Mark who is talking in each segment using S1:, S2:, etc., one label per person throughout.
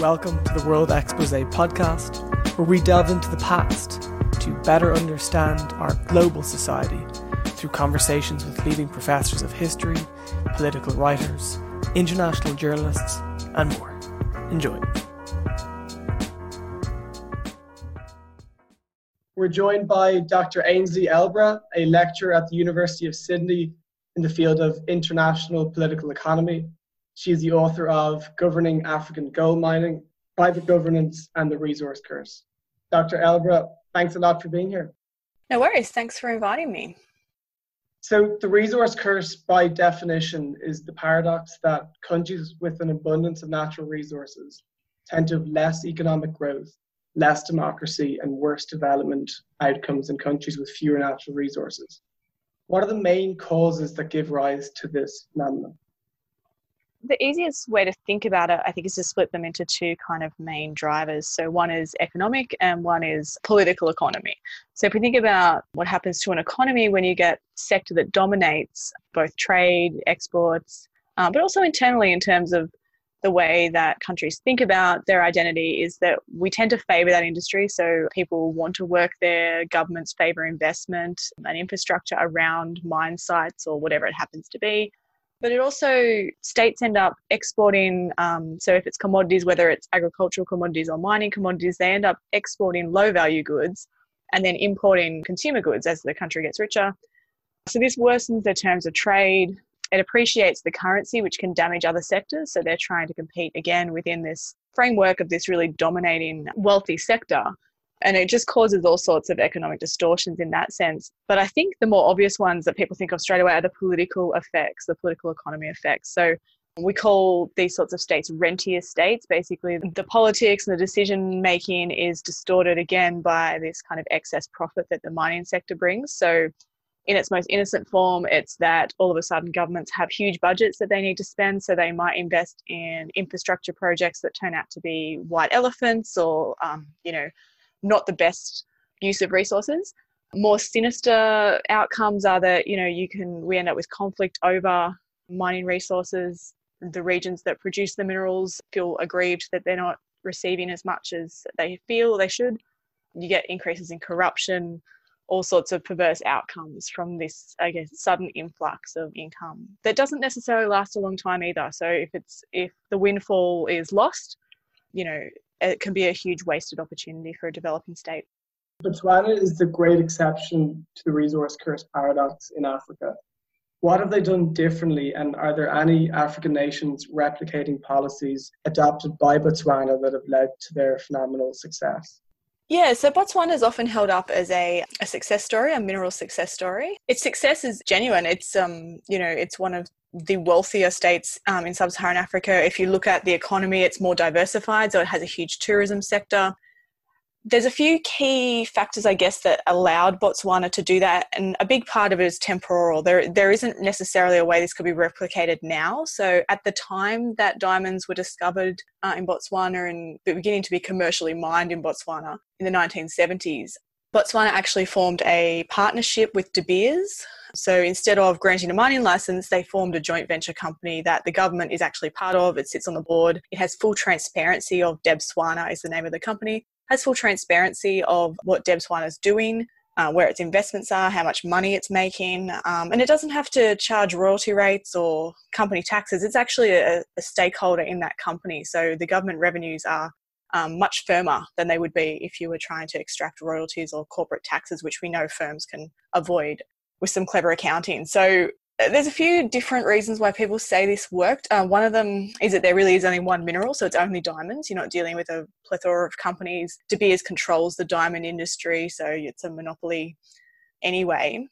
S1: Welcome to the World Expose podcast, where we delve into the past to better understand our global society through conversations with leading professors of history, political writers, international journalists, and more. Enjoy. We're joined by Dr. Ainsley Elbra, a lecturer at the University of Sydney in the field of international political economy she is the author of Governing African Gold Mining, Private Governance, and the Resource Curse. Dr. Elbra, thanks a lot for being here.
S2: No worries. Thanks for inviting me.
S1: So, the resource curse, by definition, is the paradox that countries with an abundance of natural resources tend to have less economic growth, less democracy, and worse development outcomes than countries with fewer natural resources. What are the main causes that give rise to this phenomenon?
S2: The easiest way to think about it, I think, is to split them into two kind of main drivers. So, one is economic and one is political economy. So, if we think about what happens to an economy when you get sector that dominates both trade, exports, um, but also internally in terms of the way that countries think about their identity is that we tend to favor that industry. So people want to work there, governments favor investment and infrastructure around mine sites or whatever it happens to be. But it also, states end up exporting, um, so if it's commodities, whether it's agricultural commodities or mining commodities, they end up exporting low value goods and then importing consumer goods as the country gets richer. So this worsens their terms of trade. It appreciates the currency, which can damage other sectors. So they're trying to compete again within this framework of this really dominating wealthy sector and it just causes all sorts of economic distortions in that sense. But I think the more obvious ones that people think of straight away are the political effects, the political economy effects. So we call these sorts of states rentier states. Basically, the politics and the decision making is distorted again by this kind of excess profit that the mining sector brings. So, in its most innocent form, it's that all of a sudden governments have huge budgets that they need to spend, so they might invest in infrastructure projects that turn out to be white elephants or, um, you know, not the best use of resources. More sinister outcomes are that you know you can we end up with conflict over mining resources. The regions that produce the minerals feel aggrieved that they're not receiving as much as they feel they should. You get increases in corruption, all sorts of perverse outcomes from this, I guess, sudden influx of income that doesn't necessarily last a long time either. So if it's if the windfall is lost, you know, it can be a huge wasted opportunity for a developing state.
S1: Botswana is the great exception to the resource curse paradox in Africa. What have they done differently, and are there any African nations replicating policies adopted by Botswana that have led to their phenomenal success?
S2: Yeah, so Botswana is often held up as a, a success story, a mineral success story. Its success is genuine. It's um, you know, it's one of the wealthier states um, in sub-Saharan Africa. If you look at the economy, it's more diversified, so it has a huge tourism sector. There's a few key factors, I guess, that allowed Botswana to do that, and a big part of it is temporal. There, there isn't necessarily a way this could be replicated now. So, at the time that diamonds were discovered uh, in Botswana and beginning to be commercially mined in Botswana in the 1970s, Botswana actually formed a partnership with De Beers. So instead of granting a mining license, they formed a joint venture company that the government is actually part of. It sits on the board. It has full transparency of Debswana is the name of the company. Has full transparency of what Debswana is doing, uh, where its investments are, how much money it's making, um, and it doesn't have to charge royalty rates or company taxes. It's actually a, a stakeholder in that company, so the government revenues are um, much firmer than they would be if you were trying to extract royalties or corporate taxes, which we know firms can avoid with some clever accounting. So uh, there's a few different reasons why people say this worked. Uh, one of them is that there really is only one mineral, so it's only diamonds. You're not dealing with a plethora of companies. De Beers controls the diamond industry, so it's a monopoly anyway.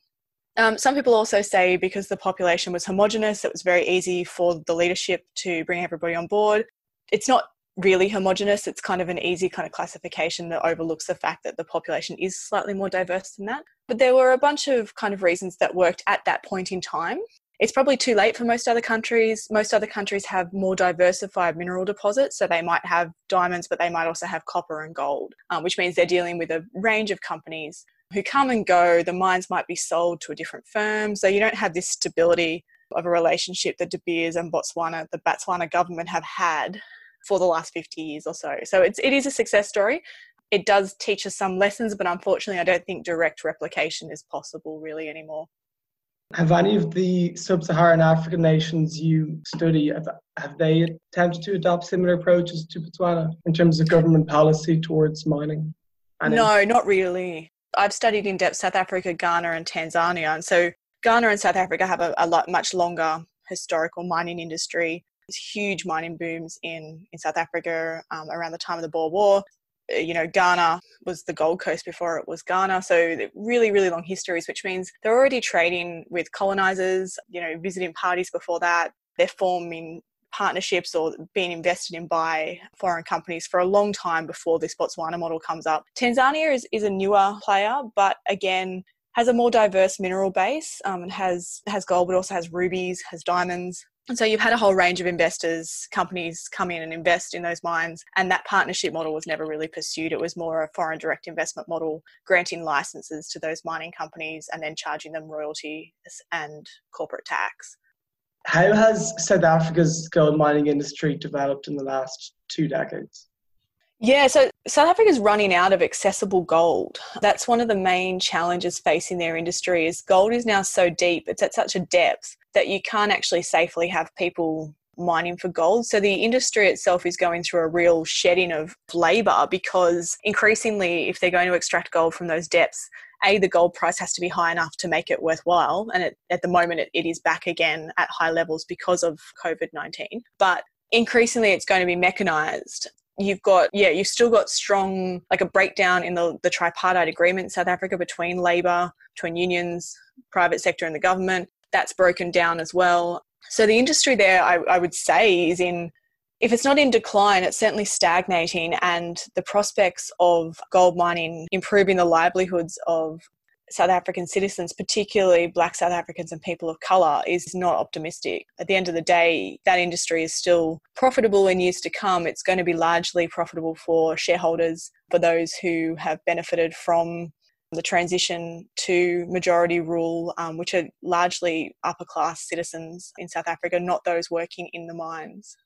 S2: Um, some people also say because the population was homogenous, it was very easy for the leadership to bring everybody on board. It's not really homogenous. It's kind of an easy kind of classification that overlooks the fact that the population is slightly more diverse than that. But there were a bunch of kind of reasons that worked at that point in time. It's probably too late for most other countries. Most other countries have more diversified mineral deposits, so they might have diamonds, but they might also have copper and gold, um, which means they're dealing with a range of companies who come and go. The mines might be sold to a different firm, so you don't have this stability of a relationship that De Beers and Botswana, the Botswana government have had for the last 50 years or so. So it's, it is a success story. It does teach us some lessons, but unfortunately, I don't think direct replication is possible really anymore.
S1: Have any of the sub-Saharan African nations you study have, have they attempted to adopt similar approaches to Botswana in terms of government policy towards mining?
S2: no, not really. I've studied in depth South Africa, Ghana, and Tanzania, and so Ghana and South Africa have a, a lot much longer historical mining industry. Huge mining booms in in South Africa um, around the time of the Boer War. Uh, you know, Ghana was the Gold Coast before it was Ghana. So really, really long histories, which means they're already trading with colonizers, you know, visiting parties before that. They're forming partnerships or being invested in by foreign companies for a long time before this Botswana model comes up. Tanzania is, is a newer player, but again, has a more diverse mineral base um, and has has gold, but also has rubies, has diamonds, so you've had a whole range of investors, companies come in and invest in those mines, and that partnership model was never really pursued. It was more a foreign direct investment model, granting licenses to those mining companies and then charging them royalties and corporate tax.
S1: How has South Africa's gold mining industry developed in the last two decades?
S2: Yeah, so South Africa is running out of accessible gold. That's one of the main challenges facing their industry is gold is now so deep, it's at such a depth that you can't actually safely have people mining for gold. So the industry itself is going through a real shedding of labor because increasingly, if they're going to extract gold from those depths, a the gold price has to be high enough to make it worthwhile, and it, at the moment it, it is back again at high levels because of COVID nineteen. But increasingly, it's going to be mechanized. You've got yeah, you've still got strong like a breakdown in the the tripartite agreement in South Africa between labor, between unions, private sector, and the government that's broken down as well. So the industry there, I, I would say, is in if it's not in decline, it's certainly stagnating, and the prospects of gold mining improving the livelihoods of South African citizens, particularly black South Africans and people of colour, is not optimistic. At the end of the day, that industry is still profitable in years to come. It's going to be largely profitable for shareholders, for those who have benefited from the transition to majority rule, um, which are largely upper class citizens in South Africa, not those working in the mines.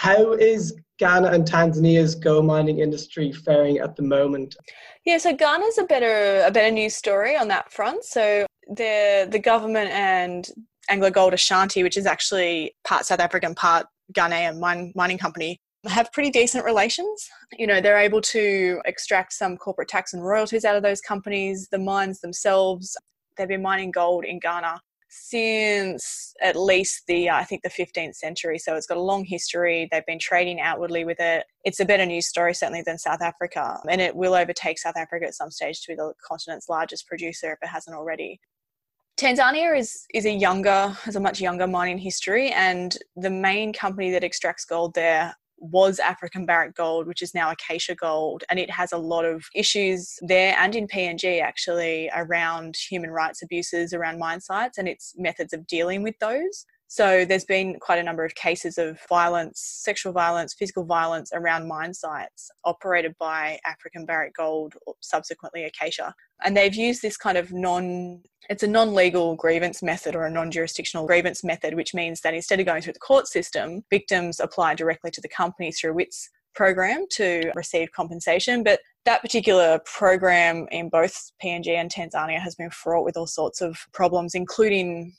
S1: How is Ghana and Tanzania's gold mining industry faring at the moment?
S2: Yeah, so Ghana's a better a better news story on that front. So the the government and AngloGold Ashanti, which is actually part South African, part Ghanaian mine, mining company, have pretty decent relations. You know, they're able to extract some corporate tax and royalties out of those companies. The mines themselves, they've been mining gold in Ghana since at least the I think the 15th century. So it's got a long history. They've been trading outwardly with it. It's a better news story certainly than South Africa, and it will overtake South Africa at some stage to be the continent's largest producer if it hasn't already. Tanzania is is a younger has a much younger mining history, and the main company that extracts gold there was African Barrick Gold, which is now Acacia Gold, and it has a lot of issues there and in PNG actually around human rights abuses around mine sites and its methods of dealing with those. So there's been quite a number of cases of violence, sexual violence, physical violence around mine sites operated by African Barrick Gold, or subsequently Acacia. And they've used this kind of non, it's a non-legal grievance method or a non-jurisdictional grievance method, which means that instead of going through the court system, victims apply directly to the company through its program to receive compensation. But that particular program in both PNG and Tanzania has been fraught with all sorts of problems, including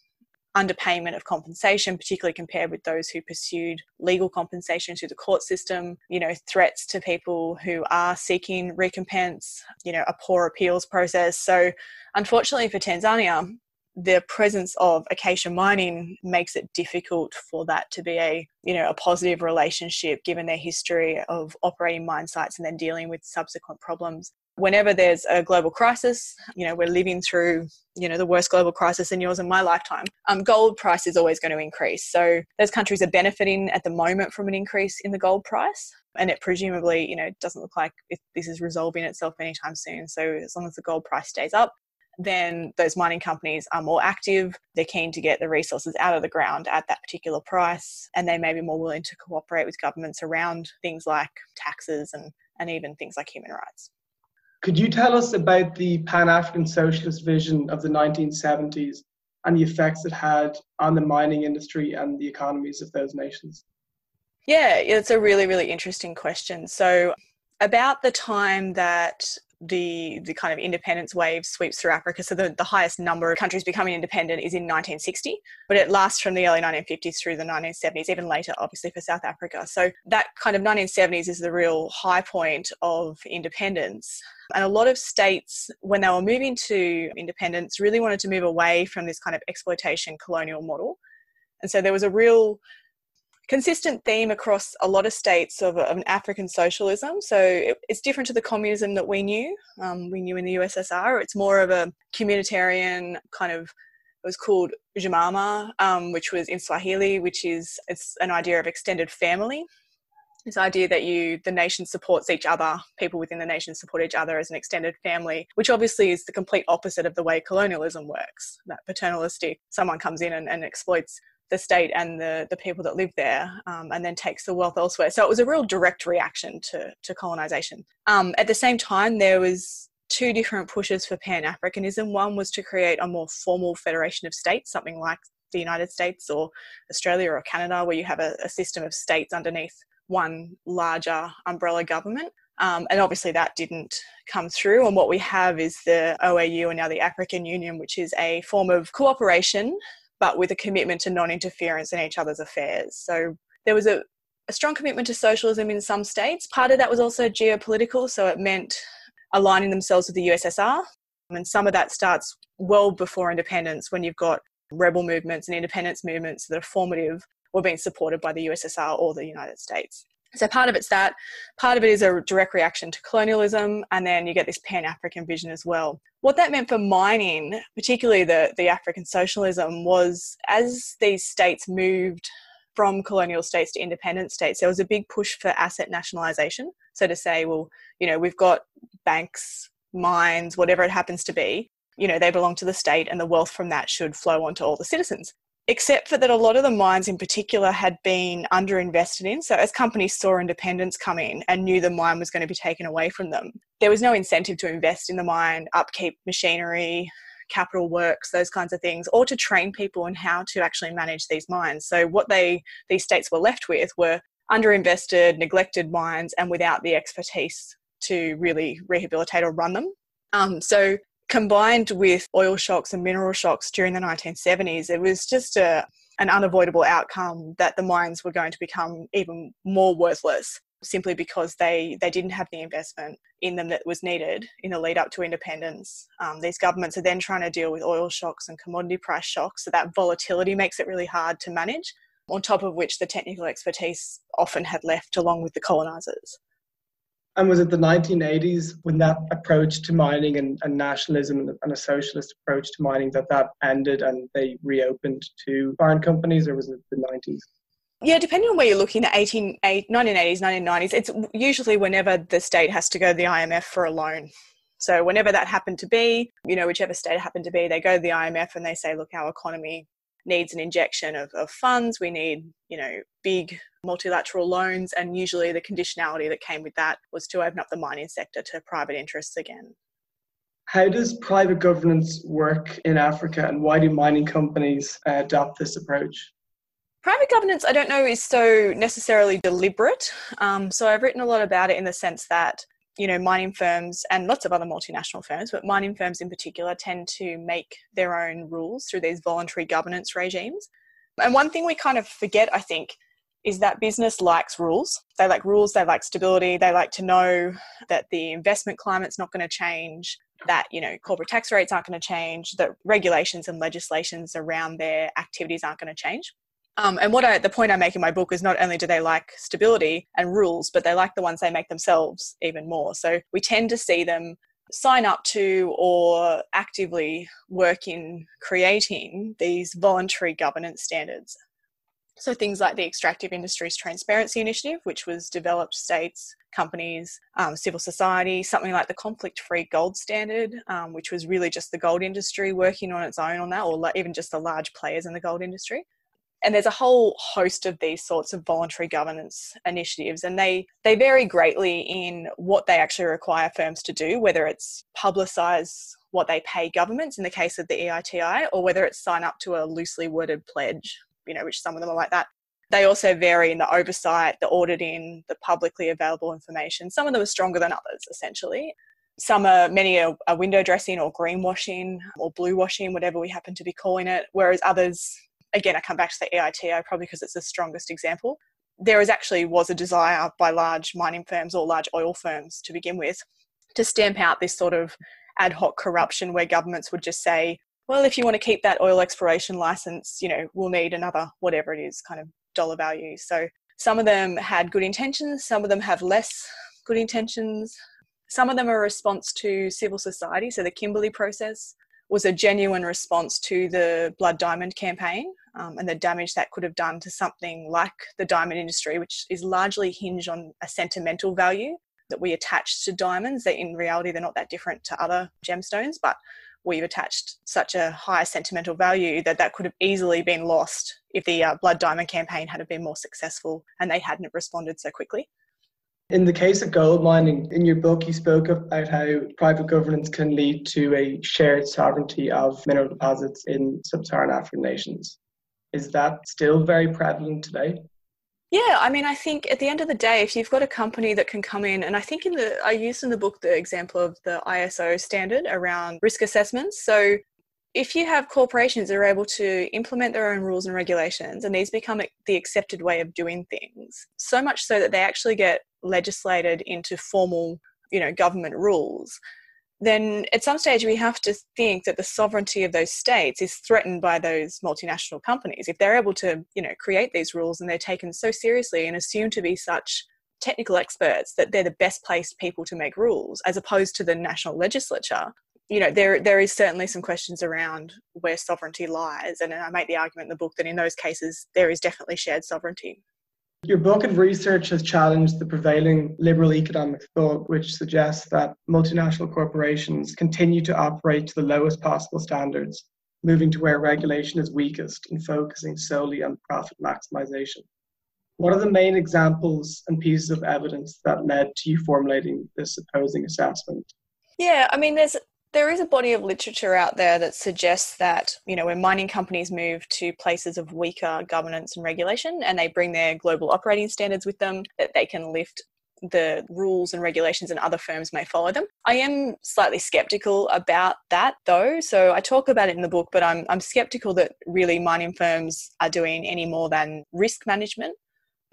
S2: underpayment of compensation, particularly compared with those who pursued legal compensation through the court system, you know, threats to people who are seeking recompense, you know, a poor appeals process. So, unfortunately for Tanzania, the presence of acacia mining makes it difficult for that to be a you know a positive relationship given their history of operating mine sites and then dealing with subsequent problems whenever there's a global crisis, you know, we're living through, you know, the worst global crisis in yours and my lifetime, um, gold price is always going to increase. So those countries are benefiting at the moment from an increase in the gold price. And it presumably, you know, doesn't look like this is resolving itself anytime soon. So as long as the gold price stays up, then those mining companies are more active. They're keen to get the resources out of the ground at that particular price, and they may be more willing to cooperate with governments around things like taxes and, and even things like human rights.
S1: Could you tell us about the Pan African socialist vision of the 1970s and the effects it had on the mining industry and the economies of those nations?
S2: Yeah, it's a really, really interesting question. So, about the time that the the kind of independence wave sweeps through Africa. So the, the highest number of countries becoming independent is in 1960, but it lasts from the early 1950s through the 1970s, even later, obviously, for South Africa. So that kind of 1970s is the real high point of independence. And a lot of states, when they were moving to independence, really wanted to move away from this kind of exploitation colonial model. And so there was a real consistent theme across a lot of states of, of an African socialism. So it, it's different to the communism that we knew. Um, we knew in the USSR. It's more of a communitarian kind of. It was called Ujamaa, um, which was in Swahili, which is it's an idea of extended family. This idea that you the nation supports each other, people within the nation support each other as an extended family, which obviously is the complete opposite of the way colonialism works. That paternalistic, someone comes in and, and exploits the state and the, the people that live there um, and then takes the wealth elsewhere. So it was a real direct reaction to, to colonization. Um, at the same time, there was two different pushes for Pan-Africanism. One was to create a more formal federation of states, something like the United States or Australia or Canada, where you have a, a system of states underneath one larger umbrella government. Um, and obviously that didn't come through. And what we have is the OAU and now the African Union, which is a form of cooperation but with a commitment to non interference in each other's affairs. So there was a, a strong commitment to socialism in some states. Part of that was also geopolitical, so it meant aligning themselves with the USSR. And some of that starts well before independence when you've got rebel movements and independence movements that are formative or being supported by the USSR or the United States. So part of it's that, part of it is a direct reaction to colonialism, and then you get this Pan African vision as well. What that meant for mining, particularly the, the African socialism, was as these states moved from colonial states to independent states, there was a big push for asset nationalisation. So to say, well, you know, we've got banks, mines, whatever it happens to be, you know, they belong to the state and the wealth from that should flow onto all the citizens except for that a lot of the mines in particular had been underinvested in. So as companies saw independence coming and knew the mine was going to be taken away from them, there was no incentive to invest in the mine, upkeep machinery, capital works, those kinds of things, or to train people in how to actually manage these mines. So what they these states were left with were underinvested, neglected mines, and without the expertise to really rehabilitate or run them. Um, so combined with oil shocks and mineral shocks during the 1970s, it was just a, an unavoidable outcome that the mines were going to become even more worthless simply because they, they didn't have the investment in them that was needed in the lead up to independence. Um, these governments are then trying to deal with oil shocks and commodity price shocks, so that volatility makes it really hard to manage, on top of which the technical expertise often had left along with the colonisers.
S1: And was it the 1980s when that approach to mining and, and nationalism and a socialist approach to mining that that ended and they reopened to foreign companies, or was it the 90s?
S2: Yeah, depending on where you're looking, the 18, 1980s, 1990s, it's usually whenever the state has to go to the IMF for a loan. So whenever that happened to be, you know, whichever state happened to be, they go to the IMF and they say, look, our economy needs an injection of, of funds. We need, you know, big multilateral loans. And usually the conditionality that came with that was to open up the mining sector to private interests again.
S1: How does private governance work in Africa and why do mining companies adopt this approach?
S2: Private governance, I don't know, is so necessarily deliberate. Um, so I've written a lot about it in the sense that you know, mining firms and lots of other multinational firms, but mining firms in particular tend to make their own rules through these voluntary governance regimes. And one thing we kind of forget, I think, is that business likes rules. They like rules, they like stability, they like to know that the investment climate's not going to change, that, you know, corporate tax rates aren't going to change, that regulations and legislations around their activities aren't going to change. Um, and what I, the point I make in my book is not only do they like stability and rules, but they like the ones they make themselves even more. So we tend to see them sign up to or actively work in creating these voluntary governance standards. So things like the Extractive Industries Transparency Initiative, which was developed states, companies, um, civil society, something like the Conflict Free Gold Standard, um, which was really just the gold industry working on its own on that, or even just the large players in the gold industry and there's a whole host of these sorts of voluntary governance initiatives and they they vary greatly in what they actually require firms to do whether it's publicize what they pay governments in the case of the EITI or whether it's sign up to a loosely worded pledge you know which some of them are like that They also vary in the oversight, the auditing, the publicly available information. Some of them are stronger than others, essentially. Some are, many are, window dressing or greenwashing or blue washing, whatever we happen to be calling it, whereas others, again, I come back to the EITI probably because it's the strongest example. There is actually was a desire by large mining firms or large oil firms to begin with to stamp out this sort of ad hoc corruption where governments would just say, well, if you want to keep that oil exploration license, you know, we'll need another whatever it is kind of dollar value. So some of them had good intentions, some of them have less good intentions. Some of them are a response to civil society. So the Kimberley process was a genuine response to the Blood Diamond campaign um, and the damage that could have done to something like the diamond industry, which is largely hinged on a sentimental value that we attach to diamonds. That in reality, they're not that different to other gemstones, but we've attached such a high sentimental value that that could have easily been lost if the uh, Blood Diamond campaign had been more successful and they hadn't responded so quickly.
S1: In the case of gold mining, in your book, you spoke about how private governance can lead to a shared sovereignty of mineral deposits in sub Saharan African nations. Is that still very prevalent today?
S2: Yeah, I mean, I think at the end of the day, if you've got a company that can come in, and I think in the, I used in the book the example of the ISO standard around risk assessments. So if you have corporations that are able to implement their own rules and regulations, and these become the accepted way of doing things, so much so that they actually get legislated into formal, you know, government rules, then at some stage we have to think that the sovereignty of those states is threatened by those multinational companies. If they're able to you know create these rules and they're taken so seriously and assumed to be such technical experts that they're the best placed people to make rules as opposed to the national legislature you know there there is certainly some questions around where sovereignty lies and i make the argument in the book that in those cases there is definitely shared sovereignty
S1: your book and research has challenged the prevailing liberal economic thought, which suggests that multinational corporations continue to operate to the lowest possible standards, moving to where regulation is weakest and focusing solely on profit maximization. What are the main examples and pieces of evidence that led to you formulating this opposing assessment?
S2: Yeah, I mean, there's there is a body of literature out there that suggests that you know when mining companies move to places of weaker governance and regulation and they bring their global operating standards with them that they can lift the rules and regulations and other firms may follow them. I am slightly skeptical about that though. So I talk about it in the book, but I'm, I'm skeptical that really mining firms are doing any more than risk management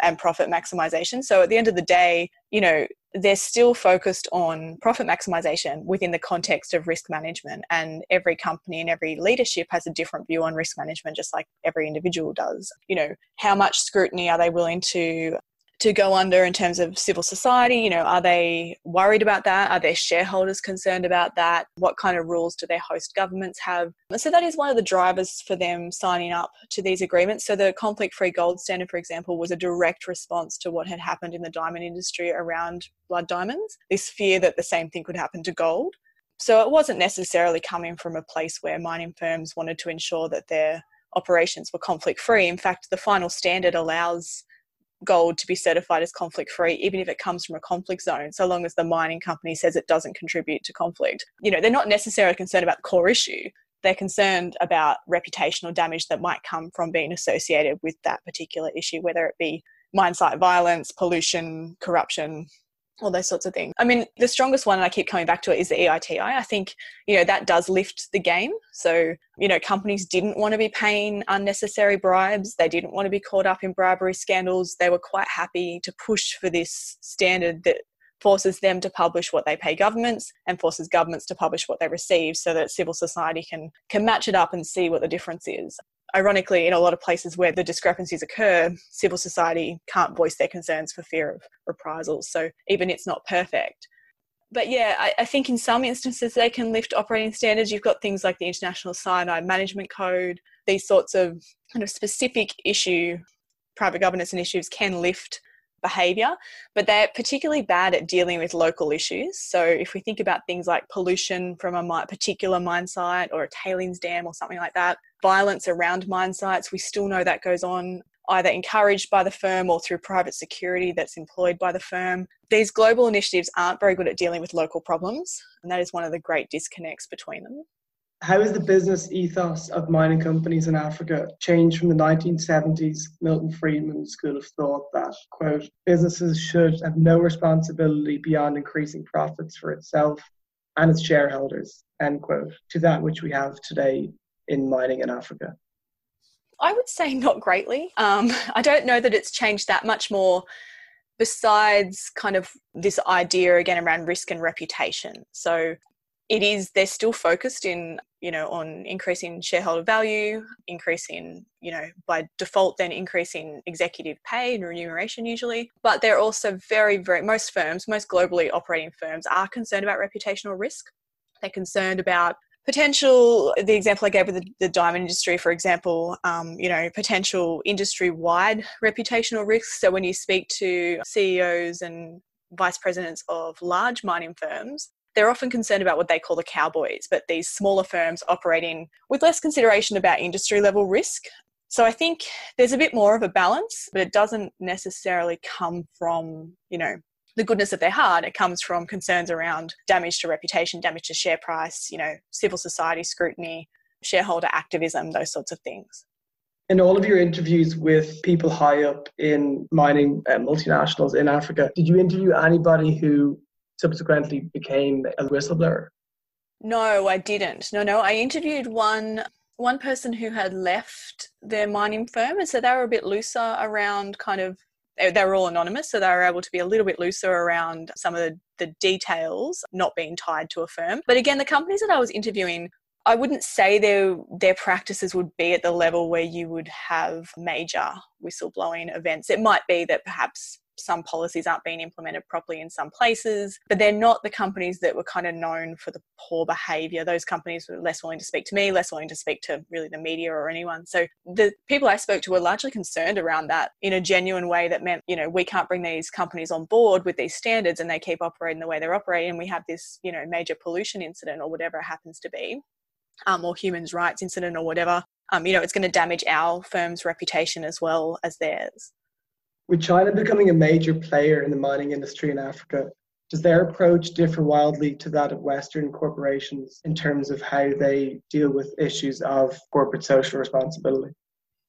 S2: and profit maximization. So at the end of the day, you know, they're still focused on profit maximization within the context of risk management. And every company and every leadership has a different view on risk management, just like every individual does. You know, how much scrutiny are they willing to to go under in terms of civil society? You know, are they worried about that? Are their shareholders concerned about that? What kind of rules do their host governments have? And So that is one of the drivers for them signing up to these agreements. So the conflict free gold standard, for example, was a direct response to what had happened in the diamond industry around blood diamonds, this fear that the same thing could happen to gold. So it wasn't necessarily coming from a place where mining firms wanted to ensure that their operations were conflict free. In fact, the final standard allows gold to be certified as conflict free, even if it comes from a conflict zone, so long as the mining company says it doesn't contribute to conflict. You know, they're not necessarily concerned about the core issue. They're concerned about reputational damage that might come from being associated with that particular issue, whether it be mine site violence, pollution, corruption, all those sorts of things. I mean, the strongest one, and I keep coming back to it, is the EITI. I think, you know, that does lift the game. So, you know, companies didn't want to be paying unnecessary bribes. They didn't want to be caught up in bribery scandals. They were quite happy to push for this standard that forces them to publish what they pay governments and forces governments to publish what they receive so that civil society can can match it up and see what the difference is ironically, in a lot of places where the discrepancies occur, civil society can't voice their concerns for fear of reprisals. So even it's not perfect. But yeah, I, I, think in some instances they can lift operating standards. You've got things like the International Cyanide Management Code, these sorts of kind of specific issue private governance initiatives can lift behavior, but they're particularly bad at dealing with local issues. So if we think about things like pollution from a particular mine site or a tailings dam or something like that, violence around mine sites, we still know that goes on either encouraged by the firm or through private security that's employed by the firm. These global initiatives aren't very good at dealing with local problems, and that is one of the great disconnects between them.
S1: How has the business ethos of mining companies in Africa changed from the 1970s Milton Friedman school of thought that, quote, businesses should have no responsibility beyond increasing profits for itself and its shareholders, end quote, to that which we have today in mining in Africa?
S2: I would say not greatly. Um, I don't know that it's changed that much more besides kind of this idea again around risk and reputation. So it is they're still focused in you know on increasing shareholder value increasing you know by default then increasing executive pay and remuneration usually but they're also very very most firms most globally operating firms are concerned about reputational risk they're concerned about potential the example i gave with the, the diamond industry for example um, you know potential industry wide reputational risks. So when you speak to ceos and vice presidents of large mining firms they're often concerned about what they call the cowboys but these smaller firms operating with less consideration about industry level risk. So i think there's a bit more of a balance but it doesn't necessarily come from you know the goodness of their heart. It comes from concerns around damage to reputation, damage to share price, you know, civil society scrutiny, shareholder activism, those sorts of things.
S1: In all of your interviews with people high up in mining uh, multinationals in Africa, did you interview anybody who subsequently became a whistleblower?
S2: No, I didn't. No, no. I interviewed one one person who had left their mining firm and so they were a bit looser around kind of they were all anonymous, so they were able to be a little bit looser around some of the, the details not being tied to a firm. But again, the companies that I was interviewing I wouldn't say their their practices would be at the level where you would have major whistleblowing events. It might be that perhaps some policies aren't being implemented properly in some places, but they're not the companies that were kind of known for the poor behavior. Those companies were less willing to speak to me, less willing to speak to really the media or anyone. So the people I spoke to were largely concerned around that in a genuine way that meant, you know, we can't bring these companies on board with these standards and they keep operating the way they're operating. We have this, you know, major pollution incident or whatever it happens to be. Um, or human rights incident or whatever, um, you know, it's going to damage our firm's reputation as well as theirs.
S1: With China becoming a major player in the mining industry in Africa, does their approach differ wildly to that of Western corporations in terms of how they deal with issues of corporate social responsibility?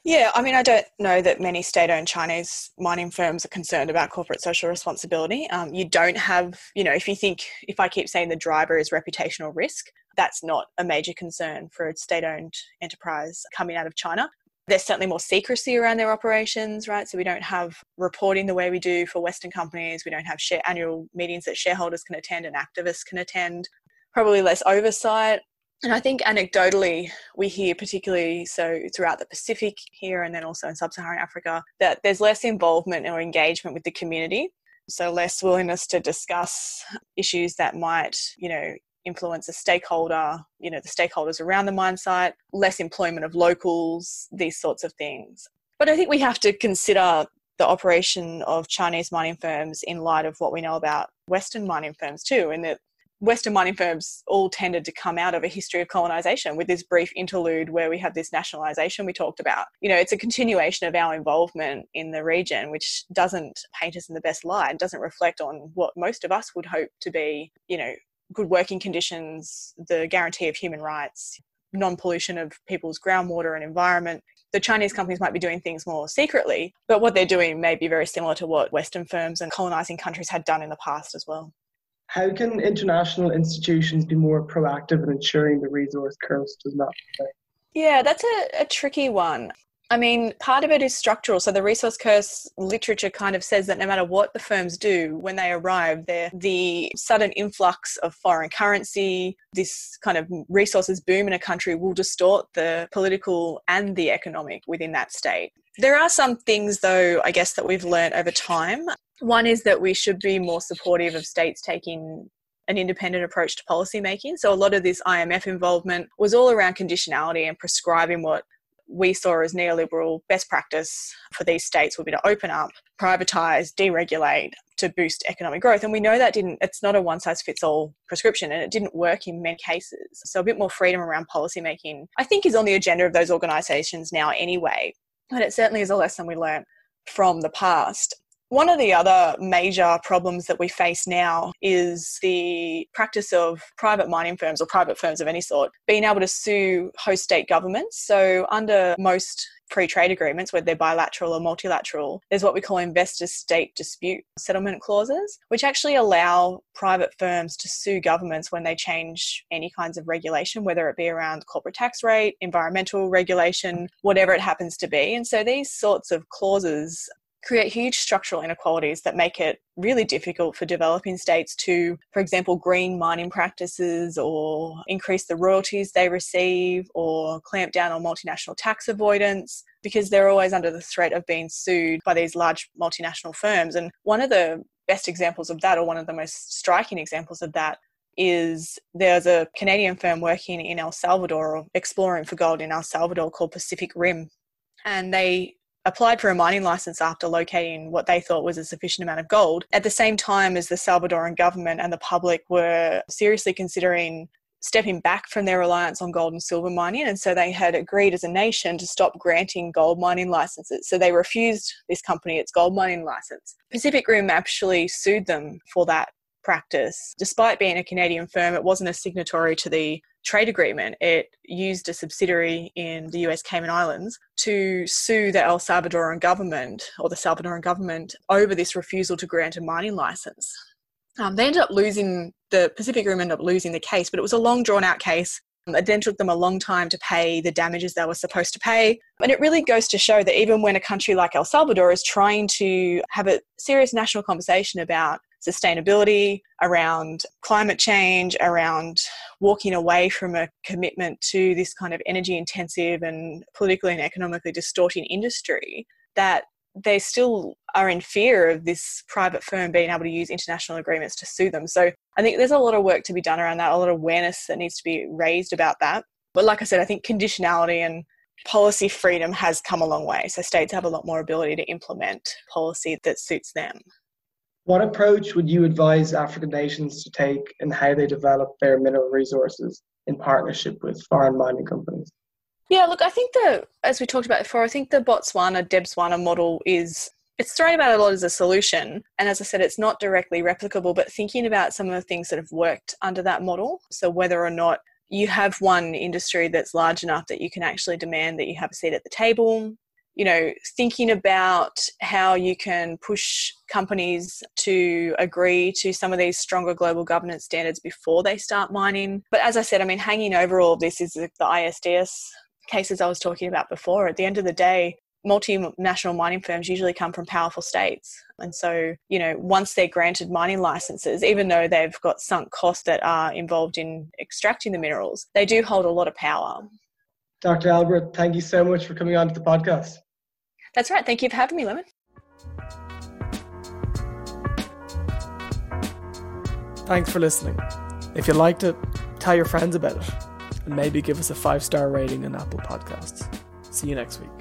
S2: Yeah, I mean, I don't know that many state owned Chinese mining firms are concerned about corporate social responsibility. Um, you don't have, you know, if you think, if I keep saying the driver is reputational risk, that's not a major concern for a state owned enterprise coming out of China. There's certainly more secrecy around their operations, right? So we don't have reporting the way we do for Western companies. We don't have share, annual meetings that shareholders can attend and activists can attend. Probably less oversight. And I think anecdotally, we hear, particularly so throughout the Pacific here and then also in sub Saharan Africa, that there's less involvement or engagement with the community. So, less willingness to discuss issues that might, you know, influence a stakeholder, you know, the stakeholders around the mine site, less employment of locals, these sorts of things. But I think we have to consider the operation of Chinese mining firms in light of what we know about Western mining firms too, and that Western mining firms all tended to come out of a history of colonization with this brief interlude where we have this nationalization we talked about. You know, it's a continuation of our involvement in the region, which doesn't paint us in the best light, doesn't reflect on what most of us would hope to be, you know, good working conditions, the guarantee of human rights, non pollution of people's groundwater and environment. The Chinese companies might be doing things more secretly, but what they're doing may be very similar to what Western firms and colonizing countries had done in the past as well.
S1: How can international institutions be more proactive in ensuring the resource curse does not fail?
S2: Yeah, that's a, a tricky one. I mean, part of it is structural. So the resource curse literature kind of says that no matter what the firms do when they arrive, the sudden influx of foreign currency, this kind of resources boom in a country will distort the political and the economic within that state. There are some things though, I guess that we've learned over time. One is that we should be more supportive of states taking an independent approach to policy making. So a lot of this IMF involvement was all around conditionality and prescribing what we saw as neoliberal best practice for these states would be to open up, privatize, deregulate to boost economic growth. And we know that didn't, it's not a one size fits all prescription and it didn't work in many cases. So a bit more freedom around policymaking, I think, is on the agenda of those organizations now anyway. But it certainly is a lesson we learned from the past. One of the other major problems that we face now is the practice of private mining firms or private firms of any sort being able to sue host state governments. So, under most free trade agreements, whether they're bilateral or multilateral, there's what we call investor state dispute settlement clauses, which actually allow private firms to sue governments when they change any kinds of regulation, whether it be around corporate tax rate, environmental regulation, whatever it happens to be. And so these sorts of clauses create huge structural inequalities that make it really difficult for developing states to, for example, green mining practices or increase the royalties they receive or clamp down on multinational tax avoidance because they're always under the threat of being sued by these large multinational firms. And one of the best examples of that, or one of the most striking examples of that, is there's a Canadian firm working in El Salvador or exploring for gold in El Salvador called Pacific Rim. And they applied for a mining license after locating what they thought was a sufficient amount of gold at the same time as the Salvadoran government and the public were seriously considering stepping back from their reliance on gold and silver mining. And so they had agreed as a nation to stop granting gold mining licenses. So they refused this company its gold mining license. Pacific Rim actually sued them for that practice. Despite being a Canadian firm, it wasn't a signatory to the trade agreement, it used a subsidiary in the US Cayman Islands to sue the El Salvadoran government or the Salvadoran government over this refusal to grant a mining license. Um, they ended up losing, the Pacific Rim ended up losing the case, but it was a long drawn out case. It then took them a long time to pay the damages they were supposed to pay. And it really goes to show that even when a country like El Salvador is trying to have a serious national conversation about sustainability, around climate change, around walking away from a commitment to this kind of energy intensive and politically and economically distorting industry, that they still are in fear of this private firm being able to use international agreements to sue them. So I think there's a lot of work to be done around that, a lot of awareness that needs to be raised about that. But like I said, I think conditionality and policy freedom has come a long way. So states have a lot more ability to implement policy that suits them.
S1: What approach would you advise African nations to take in how they develop their mineral resources in partnership with foreign mining companies?
S2: Yeah, look, I think the as we talked about before, I think the Botswana Debswana model is it's thrown about a lot as a solution. And as I said, it's not directly replicable, but thinking about some of the things that have worked under that model. So whether or not you have one industry that's large enough that you can actually demand that you have a seat at the table, you know, thinking about how you can push companies to agree to some of these stronger global governance standards before they start mining. But as I said, I mean, hanging over all of this is the ISDS cases I was talking about before. At the end of the day, multinational mining firms usually come from powerful states. And so, you know, once they're granted mining licenses, even though they've got sunk costs that are involved in extracting the minerals, they do hold a lot of power.
S1: Dr. Elbra, thank you so much for coming on to the podcast.
S2: That's right. Thank you for having me, Lemon.
S1: Thanks for listening. If you liked it, tell your friends about it and maybe give us a five star rating on Apple Podcasts. See you next week.